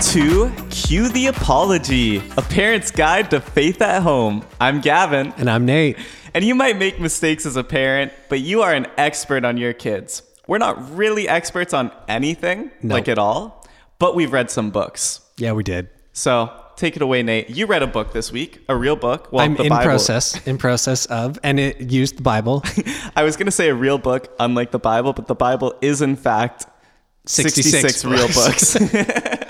To Cue the Apology, a parent's guide to faith at home. I'm Gavin, And I'm Nate. and you might make mistakes as a parent, but you are an expert on your kids. We're not really experts on anything, No. like at all, but we've read some books. Yeah, we did. So take it away, Nate. You read a book this week, a real book. Well, I'm the in Bible. process, in process of, and it used the Bible. I was going to say a real book, unlike the Bible, but the Bible is in fact 66, 66 real books.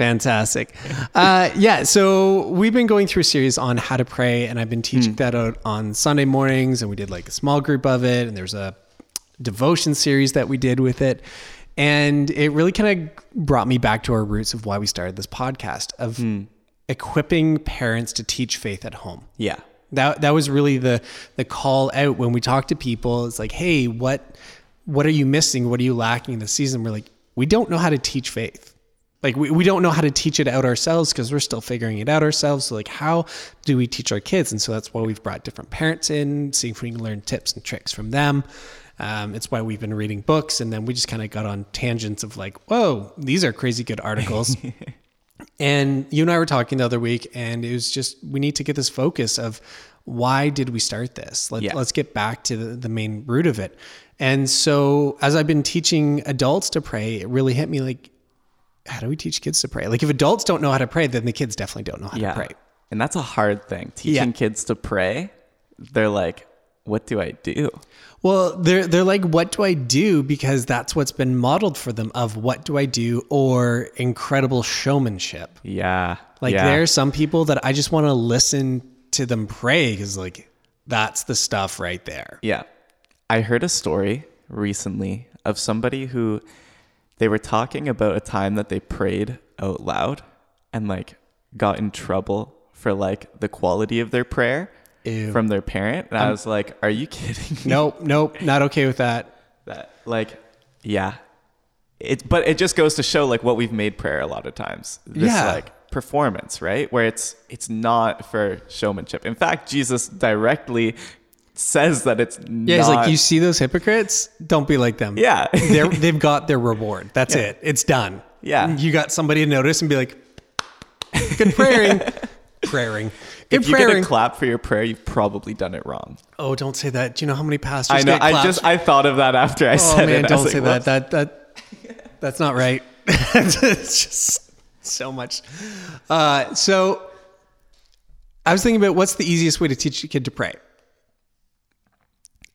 Fantastic. Uh, yeah, so we've been going through a series on how to pray, and I've been teaching that out on Sunday mornings, and we did like a small group of it, and there's a devotion series that we did with it. And it really kind of brought me back to our roots of why we started this podcast of equipping parents to teach faith at home. yeah. That that was really the the call out when we talk to people. It's like, hey, what what are you missing? What are you lacking this season? We're like, we don't know how to teach faith. Like we, we don't know how to teach it out ourselves because we're still figuring it out ourselves. So like how do we teach our kids? And so that's why we've brought different parents in, seeing if we can learn tips and tricks from them. Um, it's why we've been reading books and then we just kind of got on tangents of like, whoa, these are crazy good articles. And you and I were talking the other week, and it was just we need to get this focus of why did we start this? Let, Yeah. Let's get back to the, the main root of it. And so, as I've been teaching adults to pray, it really hit me like, how do we teach kids to pray? Like, if adults don't know how to pray, then the kids definitely don't know how Yeah. to pray. And that's a hard thing. Teaching Yeah. kids to pray, they're like, what do I do? Well, they're they're like, what do I do? Because that's what's been modeled for them of what do I do or incredible showmanship. Yeah. Like yeah. there are some people that I just want to listen to them pray because like that's the stuff right there. Yeah. I heard a story recently of somebody who they were talking about a time that they prayed out loud and like got in trouble for like the quality of their prayer Ew. from their parent. And I was like, are you kidding me? Nope, nope, not okay with that. That like yeah. It but it just goes to show like what we've made prayer a lot of times. This Yeah. like performance, right? Where it's it's not for showmanship. In fact, Jesus directly says that it's Yeah, he's like, you see those hypocrites? Don't be like them. Yeah. They've got their reward. That's it. It's done. Yeah. You got somebody to notice and be like, good praying. praying. Good if you get a clap for your prayer, you've probably done it wrong. oh, don't say that. Do you know how many pastors I know. I just I thought of that after I oh said man, it. Don't say "Whoops." that. That that that's not right. it's just so much. Uh, so I was thinking about what's the easiest way to teach a kid to pray,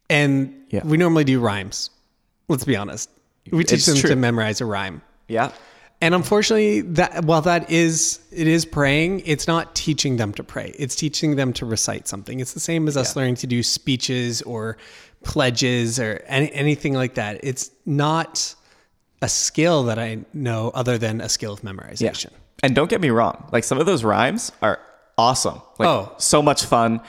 and Yeah. we normally do rhymes. Let's be honest. We teach It's them true. to memorize a rhyme. Yeah. And unfortunately, that while that is it is praying, it's not teaching them to pray. It's teaching them to recite something. It's the same as us learning to do speeches or pledges or any, anything like that. It's not a skill that I know other than a skill of memorization. Yeah. And don't get me wrong, like some of those rhymes are awesome. Like Oh. so much fun.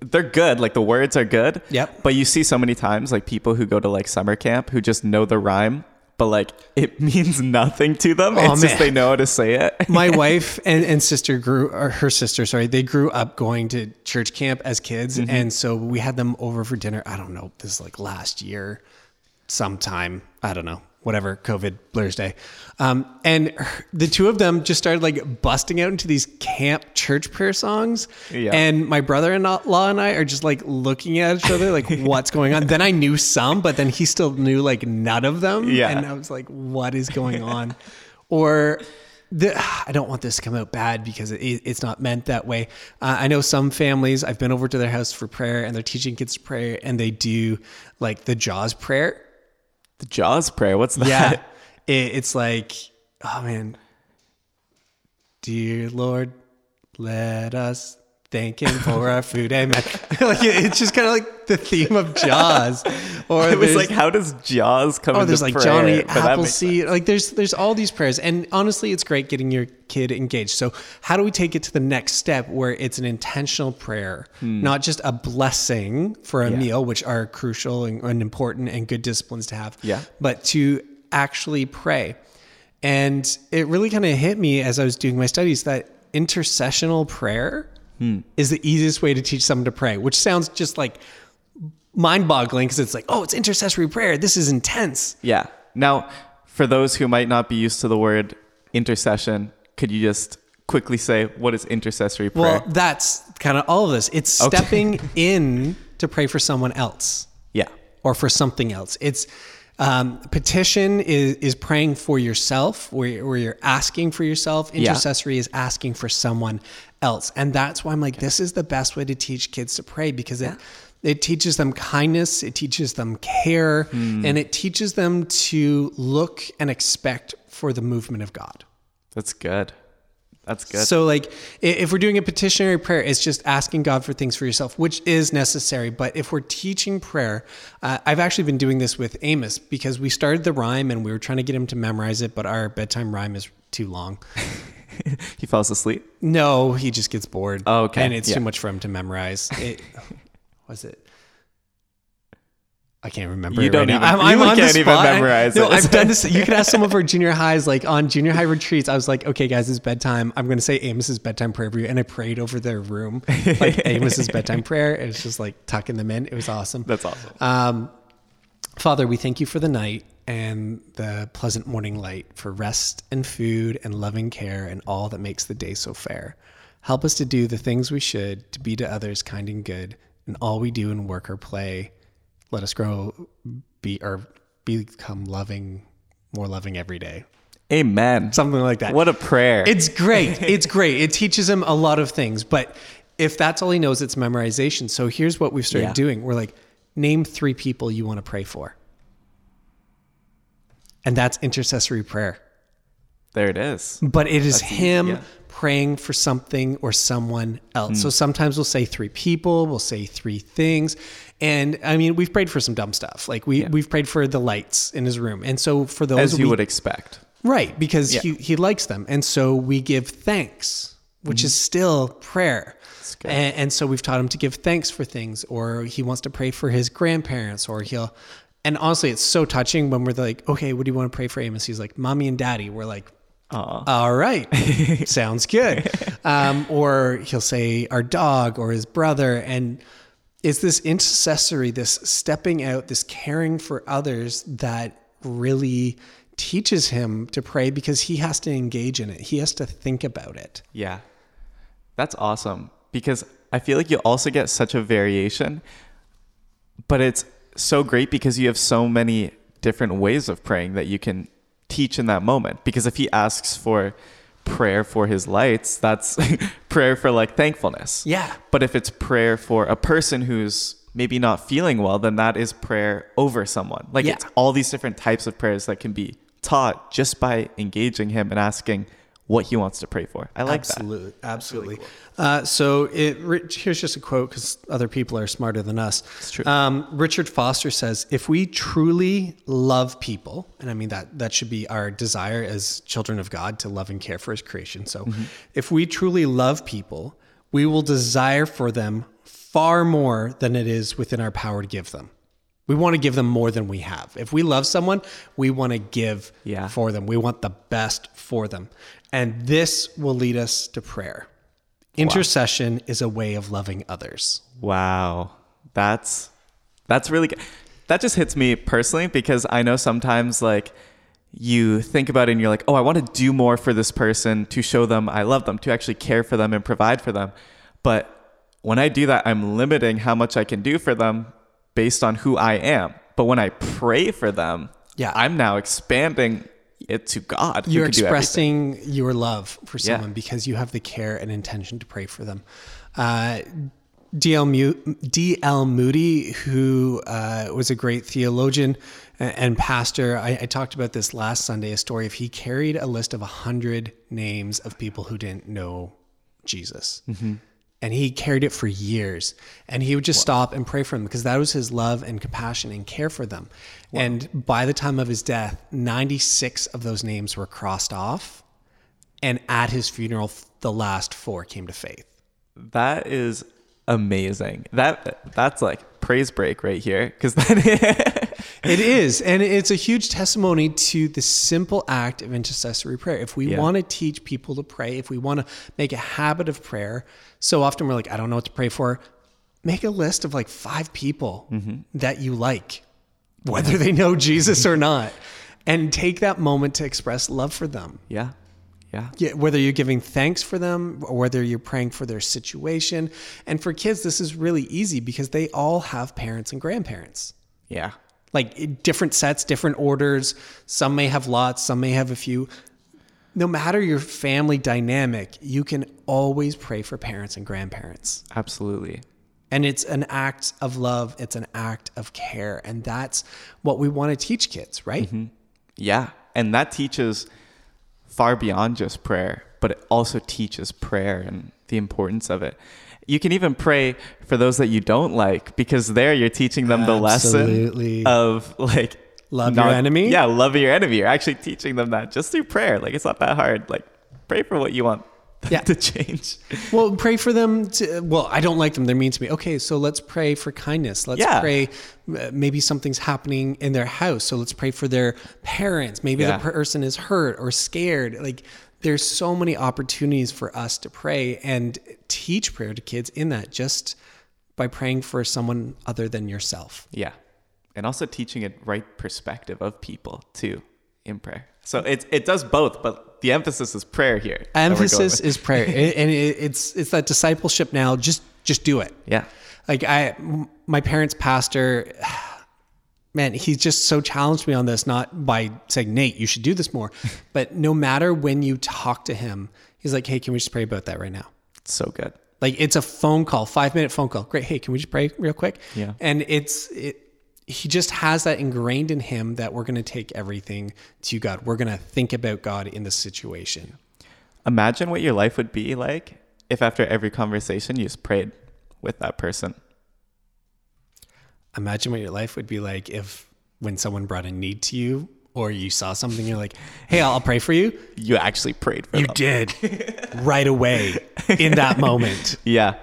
They're good, like the words are good. Yep. But you see so many times like people who go to like summer camp who just know the rhyme, but like it means nothing to them. Oh, it's just they know how to say it. My wife and, and sister grew, or her sister, sorry, they grew up going to church camp as kids. Mm-hmm. And so we had them over for dinner. I don't know, this is like last year, sometime. I don't know, whatever, COVID blurs day. Um, and the two of them just started like busting out into these camp church prayer songs. Yeah. And my brother in law and I are just like looking at each other, like, what's going on? Then I knew some, but then he still knew like none of them. Yeah. And I was like, what is going on? or the, I don't want this to come out bad because it, it's not meant that way. Uh, I know some families, I've been over to their house for prayer and they're teaching kids to pray and they do like the Jaws prayer. The Jaws prayer, what's that? Yeah. it, it's like, oh man, dear Lord, let us thank him for our food. Amen. like it's just kind of like the theme of Jaws. Or It was like, how does Jaws come Oh, into there's like prayer? Johnny But Appleseed. Like there's there's all these prayers, and honestly, it's great getting your kid engaged. So how do we take it to the next step where it's an intentional prayer, not just a blessing for a Hmm. Yeah. meal, which are crucial and, and important and good disciplines to have. Yeah. but to actually pray. And it really kind of hit me as I was doing my studies that intercessional prayer Hmm. is the easiest way to teach someone to pray, which sounds just like mind boggling because it's like, oh, it's intercessory prayer. This is intense. Yeah. Now, for those who might not be used to the word intercession. Could you just quickly say what is intercessory prayer? Well, that's kind of all of this. It's Okay. stepping in to pray for someone else yeah. or for something else. It's um, petition is, is praying for yourself, where, where you're asking for yourself. Intercessory is asking for someone else. And that's why I'm like, this is the best way to teach kids to pray because it, it teaches them kindness, it teaches them care, and it teaches them to look and expect for the movement of God. That's good. That's good. So, like, if we're doing a petitionary prayer, it's just asking God for things for yourself, which is necessary. But if we're teaching prayer, uh, I've actually been doing this with Amos because we started the rhyme and we were trying to get him to memorize it, but our bedtime rhyme is too long. he falls asleep. No, he just gets bored. Oh, okay. And it's Yeah. too much for him to memorize. It was it. I can't remember. You don't right even-. I'm, you I'm can't even memorize no, it. I've done this. You can ask some of our junior highs, like on junior high retreats. I was like, okay, guys, it's bedtime. I'm going to say Amos's bedtime prayer for you, and I prayed over their room, like Amos's bedtime prayer. It was just like tucking them in. It was awesome. That's awesome. Um, Father, we thank you for the night and the pleasant morning light, for rest and food and loving care and all that makes the day so fair. Help us to do the things we should, to be to others kind and good, and all we do in work or play. Let us grow, be or become loving, more loving every day. Amen. Something like that. What a prayer. It's great. It's great. It teaches him a lot of things. But if that's all he knows, it's memorization. So here's what we've started Yeah. doing. We're like, name three people you want to pray for. And that's intercessory prayer. there it is. But it is easy, him yeah. Hmm. praying for something or someone else. So sometimes we'll say three people, we'll say three things. And I mean, we've prayed for some dumb stuff. Like we, we've prayed for the lights in his room. And so for those As you we- would expect. Right, because he, he likes them. And so we give thanks, which is still prayer. And, and so we've taught him to give thanks for things, or he wants to pray for his grandparents, or he'll. And honestly, it's so touching when we're like, okay, what do you want to pray for Amos? He's like, mommy and daddy. We're like, all right, sounds good. Um, or he'll say our dog or his brother. And it's this intercessory, this stepping out, this caring for others that really teaches him to pray because he has to engage in it. He has to think about it. Yeah. That's awesome because I feel like you also get such a variation, but it's so great because you have so many different ways of praying that you can teach in that moment. Because if he asks for prayer for his lights, that's prayer for like thankfulness. Yeah. But if it's prayer for a person who's maybe not feeling well, then that is prayer over someone. Like Yeah. it's all these different types of prayers that can be taught just by engaging him and asking what he wants to pray for. I like that. absolutely, absolutely. Uh, so it, here's just a quote because other people are smarter than us. It's true. Um, Richard Foster says, "If we truly love people, and I mean that that should be our desire as children of God to love and care for His creation. So, if we truly love people, we will desire for them far more than it is within our power to give them." We want to give them more than we have. If we love someone, we want to give Yeah. for them. We want the best for them. And this will lead us to prayer. Intercession is a way of loving others. Wow. That's that's really good. That just hits me personally because I know sometimes like you think about it and you're like, "Oh, I want to do more for this person to show them I love them, to actually care for them and provide for them." But when I do that, I'm limiting how much I can do for them based on who I am. But when I pray for them, Yeah. I'm now expanding it to God. You're expressing your love for Yeah. someone because you have the care and intention to pray for them. Uh, D.L. D.L. Moody, who uh, was a great theologian and pastor, I, I talked about this last Sunday. A story of he carried a list of a hundred names of people who didn't know Jesus, and he carried it for years. And he would just stop and pray for them because that was his love and compassion and care for them. And by the time of his death, ninety six of those names were crossed off, and at his funeral, the last four came to faith. That is amazing. That that's like praise break right here because that It is. And it's a huge testimony to the simple act of intercessory prayer. If we Yeah. want to teach people to pray, if we want to make a habit of prayer, so often we're like, I don't know what to pray for. Make a list of like five people mm-hmm. that you like, whether they know Jesus or not, and take that moment to express love for them. Yeah. Yeah. Yeah, whether you're giving thanks for them or whether you're praying for their situation. And for kids, this is really easy because they all have parents and grandparents. Yeah. Like different sets, different orders. Some may have lots, some may have a few. No matter your family dynamic, you can always pray for parents and grandparents. Absolutely. And it's an act of love, it's an act of care. And that's what we want to teach kids, right? Mm-hmm. Yeah. And that teaches far beyond just prayer, but it also teaches prayer and the importance of it. You can even pray for those that you don't like because there you're teaching them the Absolutely. lesson of like Love your enemy? Yeah, love your enemy. You're actually teaching them that just through prayer. Like it's not that hard. Like pray for what you want Yeah. to change. Well, pray for them to, well, I don't like them. They're mean to me. Okay, so let's pray for kindness. Let's Yeah. pray. uh, Maybe something's happening in their house. So let's pray for their parents. Maybe Yeah. the person is hurt or scared. Like, there's so many opportunities for us to pray and teach prayer to kids in that just by praying for someone other than yourself. Yeah. And also teaching a right perspective of people too in prayer. So it it does both, but the emphasis is prayer here. that we're going Emphasis is prayer, and it, it's it's that discipleship now. Just just do it. Yeah. like I, my parents' pastor, man, he's just so challenged me on this, not by saying, Nate, you should do this more, but no matter when you talk to him, he's like, hey, can we just pray about that right now? It's so good. Like it's a phone call, five minute phone call. Great. Hey, can we just pray real quick? Yeah. And it's, it, he just has that ingrained in him that we're going to take everything to God. We're going to think about God in the situation. Imagine what your life would be like if after every conversation you just prayed with that person. Imagine what your life would be like if when someone brought a need to you or you saw something, you're like, hey, I'll pray for you. You actually prayed for You them. did right away in that moment. Yeah.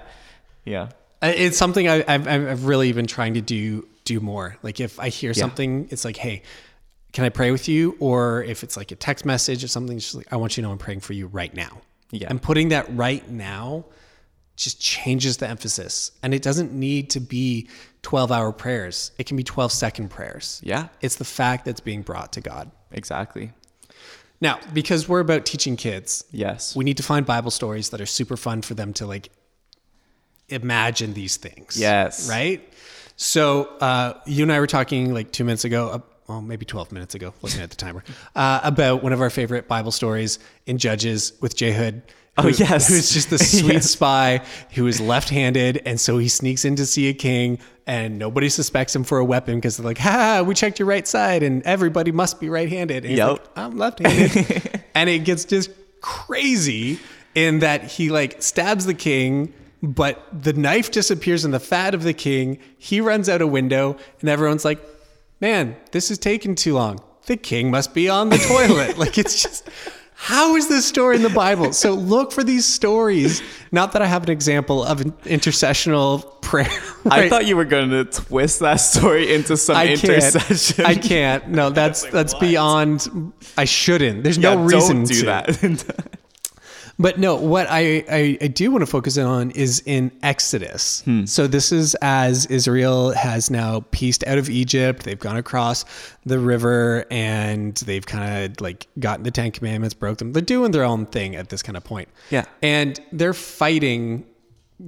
Yeah. It's something I, I've, I've really been trying to do do more. Like if I hear something, it's like, hey, can I pray with you? Or if it's like a text message or something, it's just like, I want you to know I'm praying for you right now. Yeah. And putting that right now just changes the emphasis. And it doesn't need to be 12 hour prayers. It can be 12 second prayers. Yeah. It's the fact that's being brought to God. Exactly. Now, because we're about teaching kids, Yes. we need to find Bible stories that are super fun for them to like imagine these things. Yes. Right? So uh, you and I were talking like two minutes ago, uh, well, maybe 12 minutes ago, looking at the timer, uh, about one of our favorite Bible stories in Judges with Ehud. Oh, who- yes. Who's just the sweet Yes. spy who is left handed. And so he sneaks in to see a king and nobody suspects him for a weapon because they're like, ha, we checked your right side and everybody must be right handed. And Yep. like, I'm left handed. and it gets just crazy in that he like stabs the king, but the knife disappears in the fat of the king. He runs out a window, and everyone's like, man, this is taking too long. The king must be on the toilet. like it's just. How is this story in the Bible? So look for these stories. Not that I have an example of an intercessional prayer. I thought you were going to twist that story into some I intercession. I can't. No, that's that's what? beyond. I shouldn't. There's Yeah, no reason don't do to. that. But no, what I, I, I do want to focus in on is in Exodus. Hmm. So this is as Israel has now pieced out of Egypt. They've gone across the river and they've kind of like gotten the Ten Commandments, broke them. They're doing their own thing at this kind of point. Yeah. And they're fighting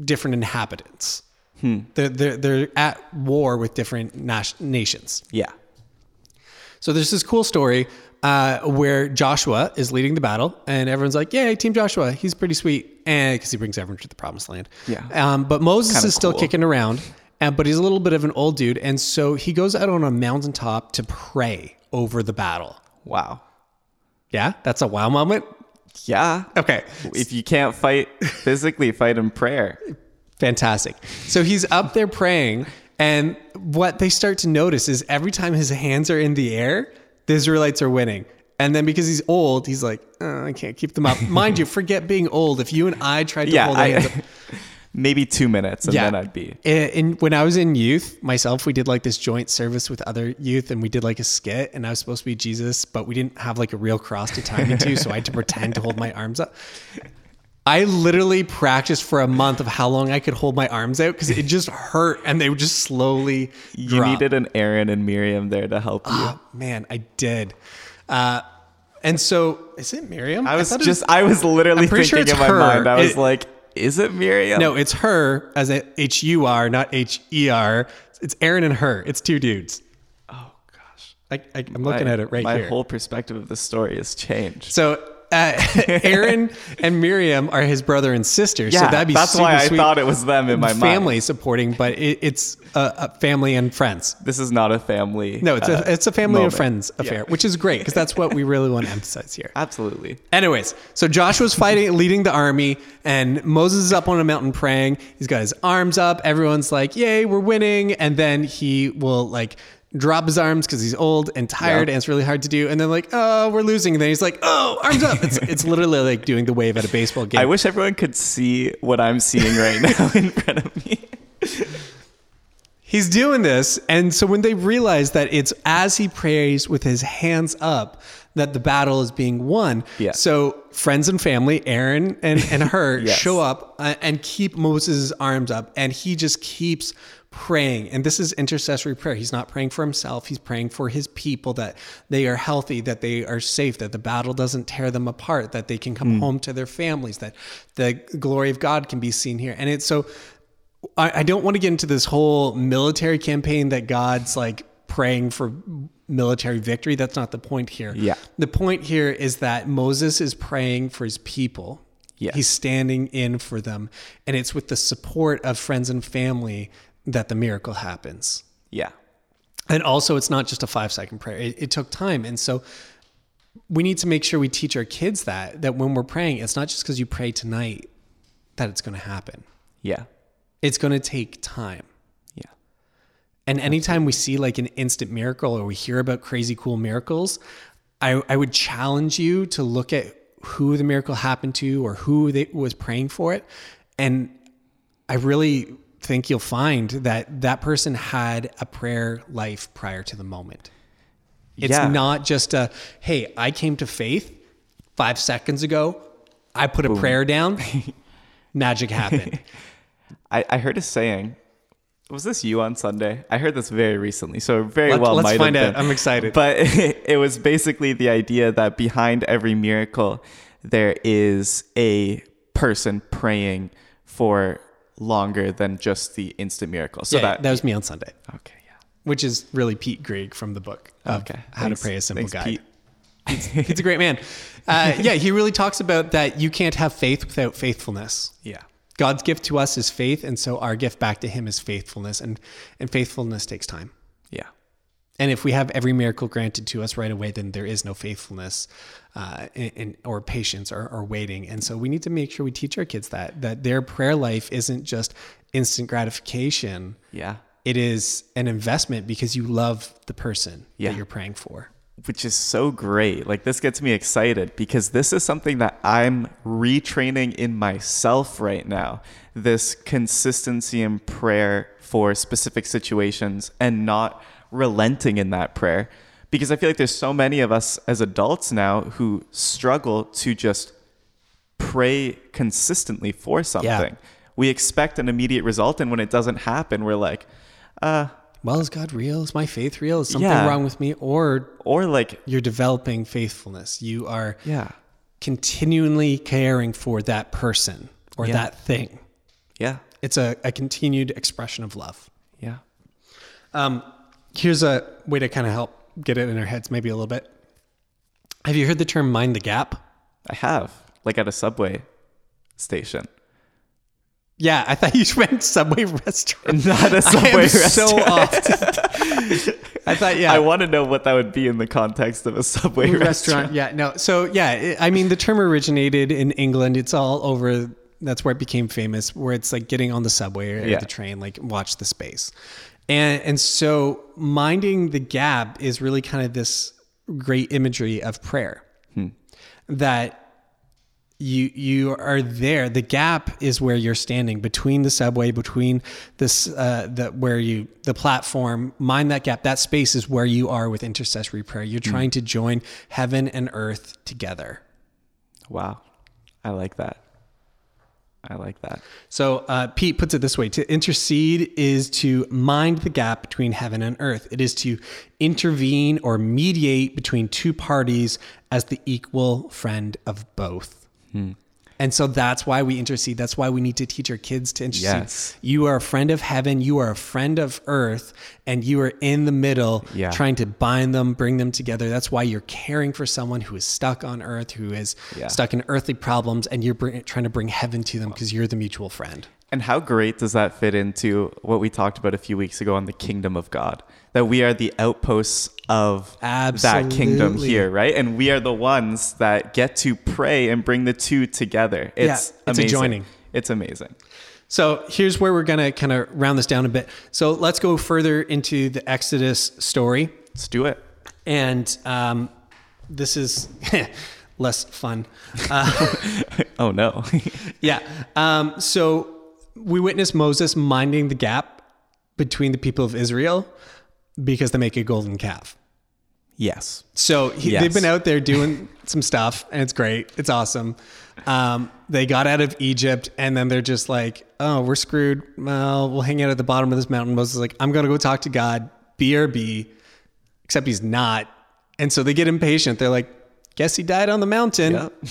different inhabitants. Hmm. They're, they're, they're at war with different nas- nations. yeah. So there's this cool story uh, where Joshua is leading the battle, and everyone's like, "Yay, Team Joshua! He's pretty sweet," and because he brings everyone to the promised land. Yeah. Um, but Moses Kinda is still cool. kicking around, and, but he's a little bit of an old dude, and so he goes out on a mountaintop to pray over the battle. Wow. Yeah, that's a wow moment. Yeah. Okay, If you can't fight physically, fight in prayer. Fantastic. So he's up there praying, and what they start to notice is every time his hands are in the air, the Israelites are winning. And then because he's old, he's like, "Oh, I can't keep them up. Mind you, forget being old. If you and I tried to Yeah. hold I, up, maybe two minutes and then I'd be. In- when I was in youth, myself, we did like this joint service with other youth, and we did like a skit, and I was supposed to be Jesus, but we didn't have like a real cross to tie me to, so I had to pretend to hold my arms up. I literally practiced for a month of how long I could hold my arms out because it just hurt, and they would just slowly. You drop. needed an Aaron and Miriam there to help you. Oh, man, I did. Uh, And so, is it Miriam? I was it just, I was literally I'm sure thinking in my her. mind. I was It- like, is it Miriam? no, it's Hur as a H U R, not H E R. It's Aaron and Hur. It's two dudes. Oh gosh. I, I, I'm looking My- at it right my here. whole perspective of the story has changed. so uh, Aaron and Miriam are his brother and sister. so that'd be that's why I thought it was them in my mind. family supporting, but it, it's a, a family and friends. This is not a family. No, it's uh, a it's a family moment. and friends affair, Yeah. which is great because that's what we really want to emphasize here. Absolutely. Anyways, so Joshua's fighting, leading the army, and Moses is up on a mountain praying. He's got his arms up. Everyone's like, "Yay, we're winning!" And then he will like drop his arms because he's old and tired, Yeah. and it's really hard to do. And then like, "Oh, we're losing!" And then he's like, "Oh, arms up!" It's it's literally like doing the wave at a baseball game. I wish everyone could see what I'm seeing right now in front of me. He's doing this. And so when they realize that it's as he prays with his hands up that the battle is being won. Yeah. So friends and family, Aaron and, and Hur, Yes. show up uh, and keep Moses' arms up. And he just keeps praying. And this is intercessory prayer. He's not praying for himself. He's praying for his people that they are healthy, that they are safe, that the battle doesn't tear them apart, that they can come hmm. home to their families, that the glory of God can be seen here. And it's so I, I don't want to get into this whole military campaign that God's like praying for military victory. That's not the point here. Yeah. The point here is that Moses is praying for his people. Yes. He's standing in for them. And it's with the support of friends and family that the miracle happens. Yeah. And also, it's not just a five second prayer, it, it took time. And so, we need to make sure we teach our kids that, that when we're praying, it's not just because you pray tonight that it's going to happen. Yeah. It's going to take time. Yeah. And anytime we see like an instant miracle or we hear about crazy cool miracles, I, I would challenge you to look at who the miracle happened to or who they, was praying for it. And I really think you'll find that that person had a prayer life prior to the moment. It's Yeah. not just a, hey, I came to faith five seconds ago. I put a prayer down. Magic happened. I, I heard a saying. Was this you on Sunday? I heard this very recently, so very Let- well let's might find out. I'm excited. But it was basically the idea that behind every miracle, there is a person praying for longer than just the instant miracle. So yeah, that, that was me on Sunday. okay, yeah. which is really Pete Greig from the book Okay. How Thanks- to Pray a Simple thanks, Guide. Pete. He's a great man. Uh, yeah, he really talks about that you can't have faith without faithfulness. Yeah. God's gift to us is faith, and so our gift back to Him is faithfulness, and and faithfulness takes time. Yeah. And if we have every miracle granted to us right away, then there is no faithfulness, uh, in, in, or patience, or, or waiting. And so we need to make sure we teach our kids that that their prayer life isn't just instant gratification. Yeah. It is an investment because you love the person Yeah. that you're praying for. which is so great. Like this gets me excited because this is something that I'm retraining in myself right now. This consistency in prayer for specific situations and not relenting in that prayer. Because I feel like there's so many of us as adults now who struggle to just pray consistently for something. We expect an immediate result and when it doesn't happen, we're like, uh, Well, is God real? Is my faith real? Is something Yeah. wrong with me? Or or like, you're developing faithfulness. You are yeah, continually caring for that person or Yeah. that thing. yeah, It's a, a continued expression of love. yeah. Um, here's a way to kind of help get it in our heads, maybe a little bit. Have you heard the term mind the gap? I have, like at a subway station. Yeah, I thought you meant Subway restaurant. Not a subway am so restaurant. off. I thought, yeah. I want to know what that would be in the context of a subway restaurant. restaurant. Yeah, no. So yeah, it, I mean, the term originated in England. It's all over. That's where it became famous. Where it's like getting on the subway or Yeah. the train, like watch the space, and and so minding the gap is really kind of this great imagery of prayer that you you are there. The gap is where you're standing between the subway, between this uh, the where you the platform. Mind that gap. That space is where you are with intercessory prayer. You're trying to join heaven and earth together. Wow, I like that. I like that. So uh, Pete puts it this way: to intercede is to mind the gap between heaven and earth. It is to intervene or mediate between two parties as the equal friend of both. And so that's why we intercede. That's why we need to teach our kids to intercede. Yes. You are a friend of heaven. You are a friend of earth, and you are in the middle, Yeah. trying to bind them, bring them together. That's why you're caring for someone who is stuck on earth, who is Yeah. stuck in earthly problems, and you're bring, trying to bring heaven to them because you're the mutual friend. And how great does that fit into what we talked about a few weeks ago on the kingdom of God? That we are the outposts of that kingdom here, right? And we are the ones that get to pray and bring the two together. It's Yeah, it's amazing. adjoining. It's amazing. So here's where we're going to kind of round this down a bit. So let's go further into the Exodus story. Let's do it. And um, this is less fun. Oh no. Yeah. Um, so we witness Moses minding the gap between the people of Israel because they make a golden calf. yes. So he, Yes. they've been out there doing some stuff, and it's great. It's awesome. Um, they got out of Egypt, and then they're just like, "Oh, we're screwed. Well, we'll hang out at the bottom of this mountain." Moses is like, "I'm gonna go talk to God. BRB," except he's not, and so they get impatient. They're like, "Guess he died on the mountain. Yeah.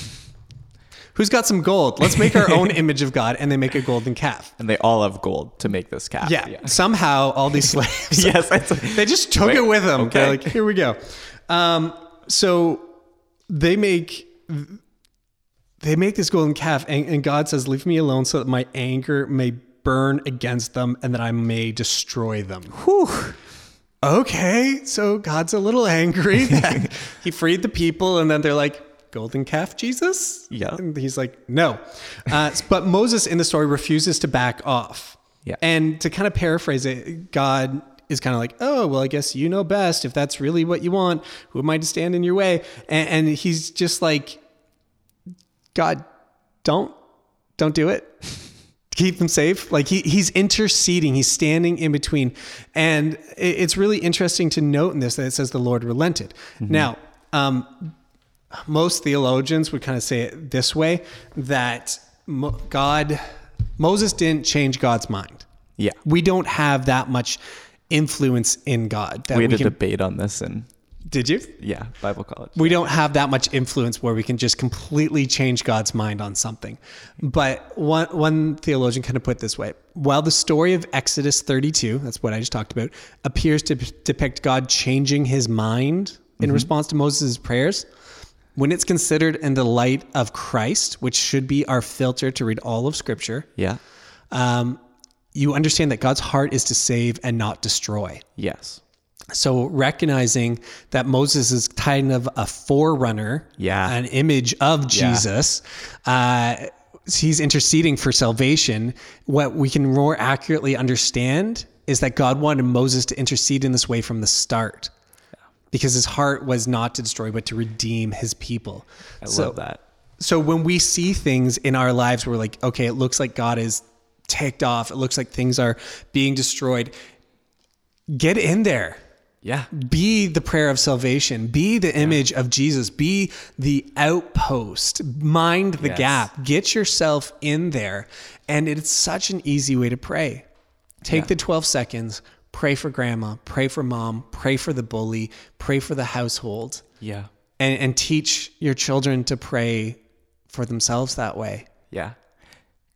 Who's got some gold? Let's make our own image of God." And they make a golden calf. And they all have gold to make this calf. Yeah. Somehow, all these slaves yes. They just took Wait, it with them. They're okay. like, here we go. Um, so they make they make this golden calf, and, and God says, "Leave me alone, so that my anger may burn against them, and that I may destroy them." Whew. okay, so God's a little angry that he freed the people, and then they're like, "Golden calf, Jesus." Yeah. and he's like, "No," uh, but Moses in the story refuses to back off. Yeah. And to kind of paraphrase it, God is kind of like, oh, well, I guess you know best. If that's really what you want, who am I to stand in your way? And, and he's just like, God, don't, don't do it. Keep them safe. Like he, he's interceding. He's standing in between. And it- it's really interesting to note in this that it says the Lord relented. Now, um, most theologians would kind of say it this way that God, Moses didn't change God's mind. yeah. We don't have that much influence in God that We we, had a can. debate on this and. did you? yeah, Bible college. We don't have that much influence where we can just completely change God's mind on something. But one one theologian kind of put it this way: while the story of Exodus 32, that's what I just talked about, appears to depict God changing His mind in mm-hmm. response to Moses' prayers, when it's considered in the light of Christ, which should be our filter to read all of Scripture, Yeah. um, you understand that God's heart is to save and not destroy. Yes. So recognizing that Moses is kind of a forerunner, Yeah. an image of Jesus. Uh, he's interceding for salvation. What we can more accurately understand is that God wanted Moses to intercede in this way from the start, because his heart was not to destroy, but to redeem his people. I so, love that. so when we see things in our lives, we're like, okay, it looks like God is ticked off. It looks like things are being destroyed. Get in there Yeah. be the prayer of salvation be the image of jesus be the outpost mind the Yes. gap get yourself in there and it's such an easy way to pray take Yeah. the 12 seconds pray for grandma pray for mom pray for the bully pray for the household Yeah. and, and teach your children to pray for themselves that way Yeah.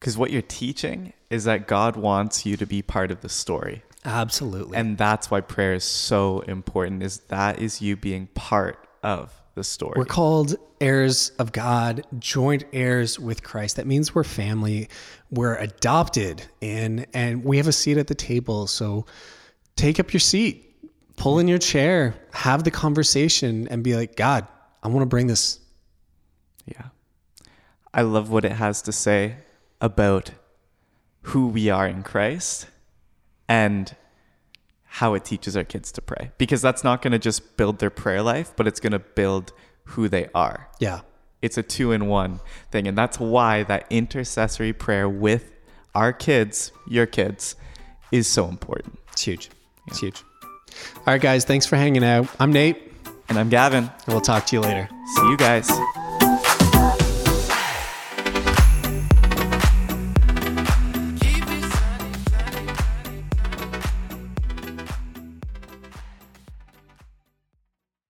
Because what you're teaching is that God wants you to be part of the story. absolutely And that's why prayer is so important is that is you being part of the story. We're called heirs of God, joint heirs with Christ. That means we're family. We're adopted in, and we have a seat at the table. So take up your seat, pull in your chair, have the conversation, and be like, God, I want to bring this. Yeah. I love what it has to say about who we are in Christ and how it teaches our kids to pray. Because that's not going to just build their prayer life, but it's going to build who they are. Yeah. It's a two in one thing. And that's why that intercessory prayer with our kids, your kids, is so important. It's huge. It's huge. All right, guys, thanks for hanging out. I'm Nate, And I'm Gavin. and we'll talk to you later. See you guys.